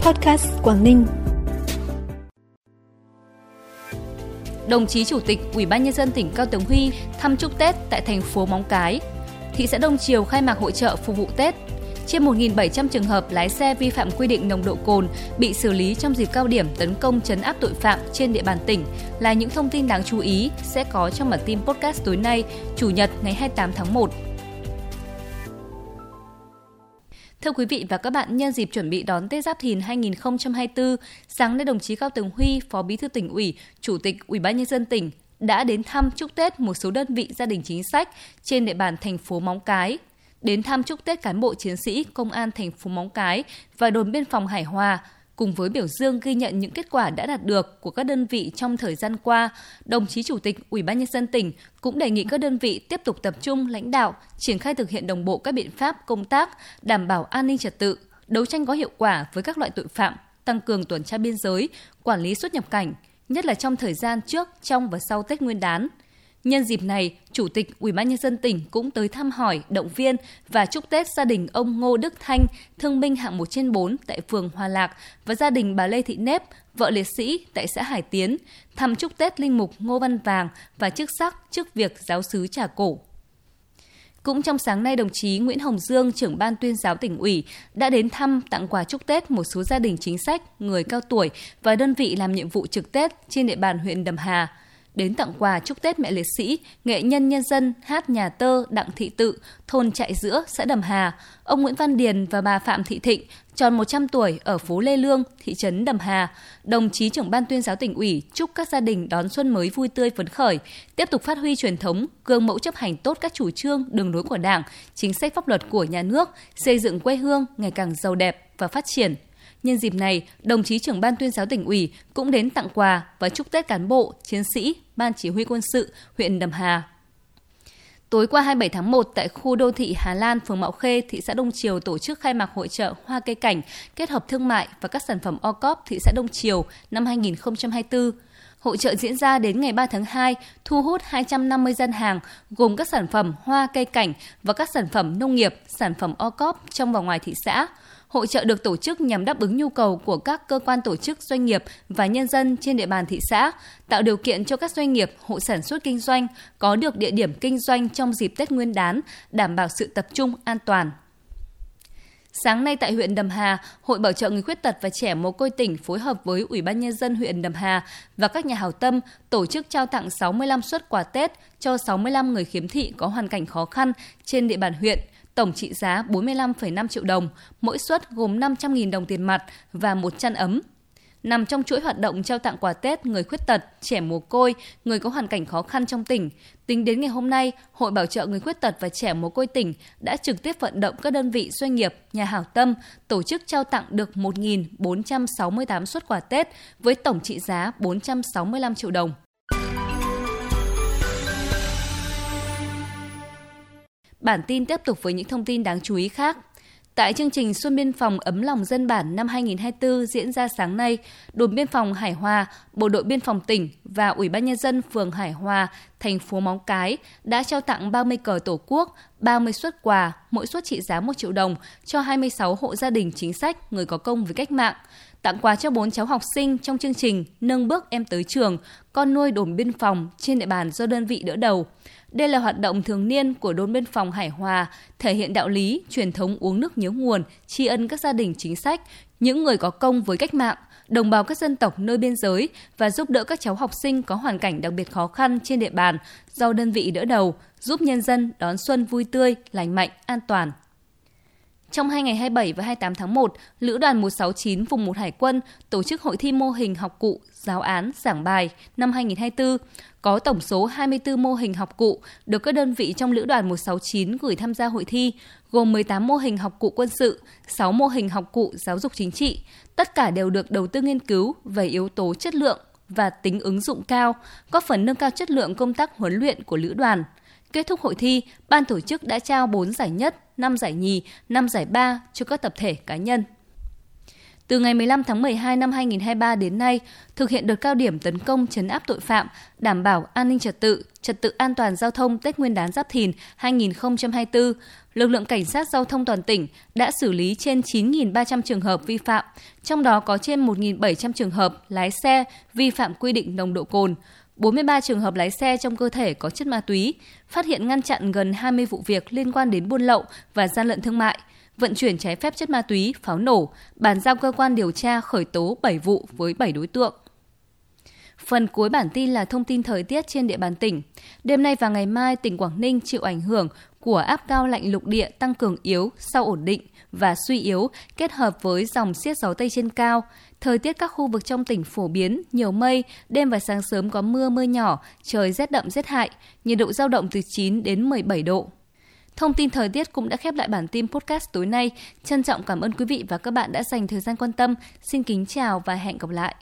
Podcast Quảng Ninh. Đồng chí Chủ tịch Ủy ban nhân dân tỉnh Cao Tường Huy thăm chúc Tết tại thành phố Móng Cái. Thị xã Đông Triều khai mạc hội trợ phục vụ Tết. Trên 1.700 trường hợp lái xe vi phạm quy định nồng độ cồn bị xử lý trong dịp cao điểm tấn công chấn áp tội phạm trên địa bàn tỉnh là những thông tin đáng chú ý sẽ có trong bản tin podcast tối nay, Chủ nhật ngày 28 tháng 1. Thưa quý vị và các bạn, nhân dịp chuẩn bị đón Tết Giáp Thìn 2024, sáng nay đồng chí Cao Tường Huy, Phó Bí thư tỉnh ủy, Chủ tịch Ủy ban nhân dân tỉnh đã đến thăm chúc Tết một số đơn vị gia đình chính sách trên địa bàn thành phố Móng Cái. Đến thăm chúc Tết cán bộ chiến sĩ Công an thành phố Móng Cái và đồn biên phòng Hải Hòa, cùng với biểu dương ghi nhận những kết quả đã đạt được của các đơn vị trong thời gian qua, đồng chí Chủ tịch Ủy ban nhân dân tỉnh cũng đề nghị các đơn vị tiếp tục tập trung lãnh đạo, triển khai thực hiện đồng bộ các biện pháp công tác đảm bảo an ninh trật tự, đấu tranh có hiệu quả với các loại tội phạm, tăng cường tuần tra biên giới, quản lý xuất nhập cảnh, nhất là trong thời gian trước, trong và sau Tết Nguyên đán – Nhân dịp này, Chủ tịch Ủy ban nhân dân tỉnh cũng tới thăm hỏi, động viên và chúc Tết gia đình ông Ngô Đức Thanh, thương binh hạng 1 trên 4 tại phường Hòa Lạc và gia đình bà Lê Thị Nếp, vợ liệt sĩ tại xã Hải Tiến, thăm chúc Tết linh mục Ngô Văn Vàng và chức sắc chức việc giáo sứ Trà Cổ. Cũng trong sáng nay, đồng chí Nguyễn Hồng Dương, trưởng ban tuyên giáo tỉnh ủy, đã đến thăm tặng quà chúc Tết một số gia đình chính sách, người cao tuổi và đơn vị làm nhiệm vụ trực Tết trên địa bàn huyện Đầm Hà – đến tặng quà chúc Tết mẹ liệt sĩ, nghệ nhân nhân dân hát nhà tơ Đặng Thị Tự, thôn Trại Giữa, xã Đầm Hà, ông Nguyễn Văn Điền và bà Phạm Thị Thịnh, tròn 100 tuổi ở phố Lê Lương, thị trấn Đầm Hà, đồng chí trưởng ban tuyên giáo tỉnh ủy chúc các gia đình đón xuân mới vui tươi phấn khởi, tiếp tục phát huy truyền thống, gương mẫu chấp hành tốt các chủ trương, đường lối của Đảng, chính sách pháp luật của nhà nước, xây dựng quê hương ngày càng giàu đẹp và phát triển. Nhân dịp này, đồng chí trưởng ban tuyên giáo tỉnh ủy cũng đến tặng quà và chúc Tết cán bộ, chiến sĩ, ban chỉ huy quân sự huyện Đầm Hà. Tối qua 27 tháng 1 tại khu đô thị Hà Lan, phường Mạo Khê, thị xã Đông Triều tổ chức khai mạc hội trợ hoa cây cảnh kết hợp thương mại và các sản phẩm o thị xã Đông Triều năm 2024. Hội trợ diễn ra đến ngày 3 tháng 2, thu hút 250 gian hàng gồm các sản phẩm hoa cây cảnh và các sản phẩm nông nghiệp, sản phẩm o trong và ngoài thị xã. Hội trợ được tổ chức nhằm đáp ứng nhu cầu của các cơ quan tổ chức doanh nghiệp và nhân dân trên địa bàn thị xã, tạo điều kiện cho các doanh nghiệp, hộ sản xuất kinh doanh có được địa điểm kinh doanh trong dịp Tết Nguyên đán, đảm bảo sự tập trung an toàn. Sáng nay tại huyện Đầm Hà, Hội Bảo trợ người khuyết tật và trẻ mồ côi tỉnh phối hợp với Ủy ban nhân dân huyện Đầm Hà và các nhà hảo tâm tổ chức trao tặng 65 suất quà Tết cho 65 người khiếm thị có hoàn cảnh khó khăn trên địa bàn huyện – tổng trị giá 45,5 triệu đồng, mỗi suất gồm 500.000 đồng tiền mặt và một chăn ấm. Nằm trong chuỗi hoạt động trao tặng quà Tết người khuyết tật, trẻ mồ côi, người có hoàn cảnh khó khăn trong tỉnh, tính đến ngày hôm nay, Hội Bảo trợ người khuyết tật và trẻ mồ côi tỉnh đã trực tiếp vận động các đơn vị doanh nghiệp, nhà hảo tâm tổ chức trao tặng được 1.468 suất quà Tết với tổng trị giá 465 triệu đồng. Bản tin tiếp tục với những thông tin đáng chú ý khác. Tại chương trình Xuân Biên phòng ấm lòng dân bản năm 2024 diễn ra sáng nay, đồn biên phòng Hải Hòa, Bộ đội biên phòng tỉnh và Ủy ban nhân dân phường Hải Hòa, thành phố Móng Cái đã trao tặng 30 cờ Tổ quốc, 30 suất quà, mỗi suất trị giá 1 triệu đồng cho 26 hộ gia đình chính sách người có công với cách mạng tặng quà cho 4 cháu học sinh trong chương trình Nâng bước em tới trường, con nuôi đồn biên phòng trên địa bàn do đơn vị đỡ đầu. Đây là hoạt động thường niên của đồn biên phòng Hải Hòa, thể hiện đạo lý, truyền thống uống nước nhớ nguồn, tri ân các gia đình chính sách, những người có công với cách mạng, đồng bào các dân tộc nơi biên giới và giúp đỡ các cháu học sinh có hoàn cảnh đặc biệt khó khăn trên địa bàn do đơn vị đỡ đầu, giúp nhân dân đón xuân vui tươi, lành mạnh, an toàn. Trong hai ngày 27 và 28 tháng 1, Lữ đoàn 169 vùng 1 Hải quân tổ chức hội thi mô hình học cụ, giáo án, giảng bài năm 2024. Có tổng số 24 mô hình học cụ được các đơn vị trong Lữ đoàn 169 gửi tham gia hội thi, gồm 18 mô hình học cụ quân sự, 6 mô hình học cụ giáo dục chính trị. Tất cả đều được đầu tư nghiên cứu về yếu tố chất lượng và tính ứng dụng cao, góp phần nâng cao chất lượng công tác huấn luyện của lữ đoàn – Kết thúc hội thi, ban tổ chức đã trao 4 giải nhất, 5 giải nhì, 5 giải ba cho các tập thể cá nhân. Từ ngày 15 tháng 12 năm 2023 đến nay, thực hiện đợt cao điểm tấn công chấn áp tội phạm, đảm bảo an ninh trật tự, trật tự an toàn giao thông Tết Nguyên đán Giáp Thìn 2024, lực lượng cảnh sát giao thông toàn tỉnh đã xử lý trên 9.300 trường hợp vi phạm, trong đó có trên 1.700 trường hợp lái xe vi phạm quy định nồng độ cồn, 43 trường hợp lái xe trong cơ thể có chất ma túy, phát hiện ngăn chặn gần 20 vụ việc liên quan đến buôn lậu và gian lận thương mại, vận chuyển trái phép chất ma túy, pháo nổ, bàn giao cơ quan điều tra khởi tố 7 vụ với 7 đối tượng. Phần cuối bản tin là thông tin thời tiết trên địa bàn tỉnh. Đêm nay và ngày mai, tỉnh Quảng Ninh chịu ảnh hưởng của áp cao lạnh lục địa tăng cường yếu sau ổn định và suy yếu kết hợp với dòng siết gió Tây trên cao. Thời tiết các khu vực trong tỉnh phổ biến, nhiều mây, đêm và sáng sớm có mưa mưa nhỏ, trời rét đậm rét hại, nhiệt độ giao động từ 9 đến 17 độ. Thông tin thời tiết cũng đã khép lại bản tin podcast tối nay. Trân trọng cảm ơn quý vị và các bạn đã dành thời gian quan tâm. Xin kính chào và hẹn gặp lại.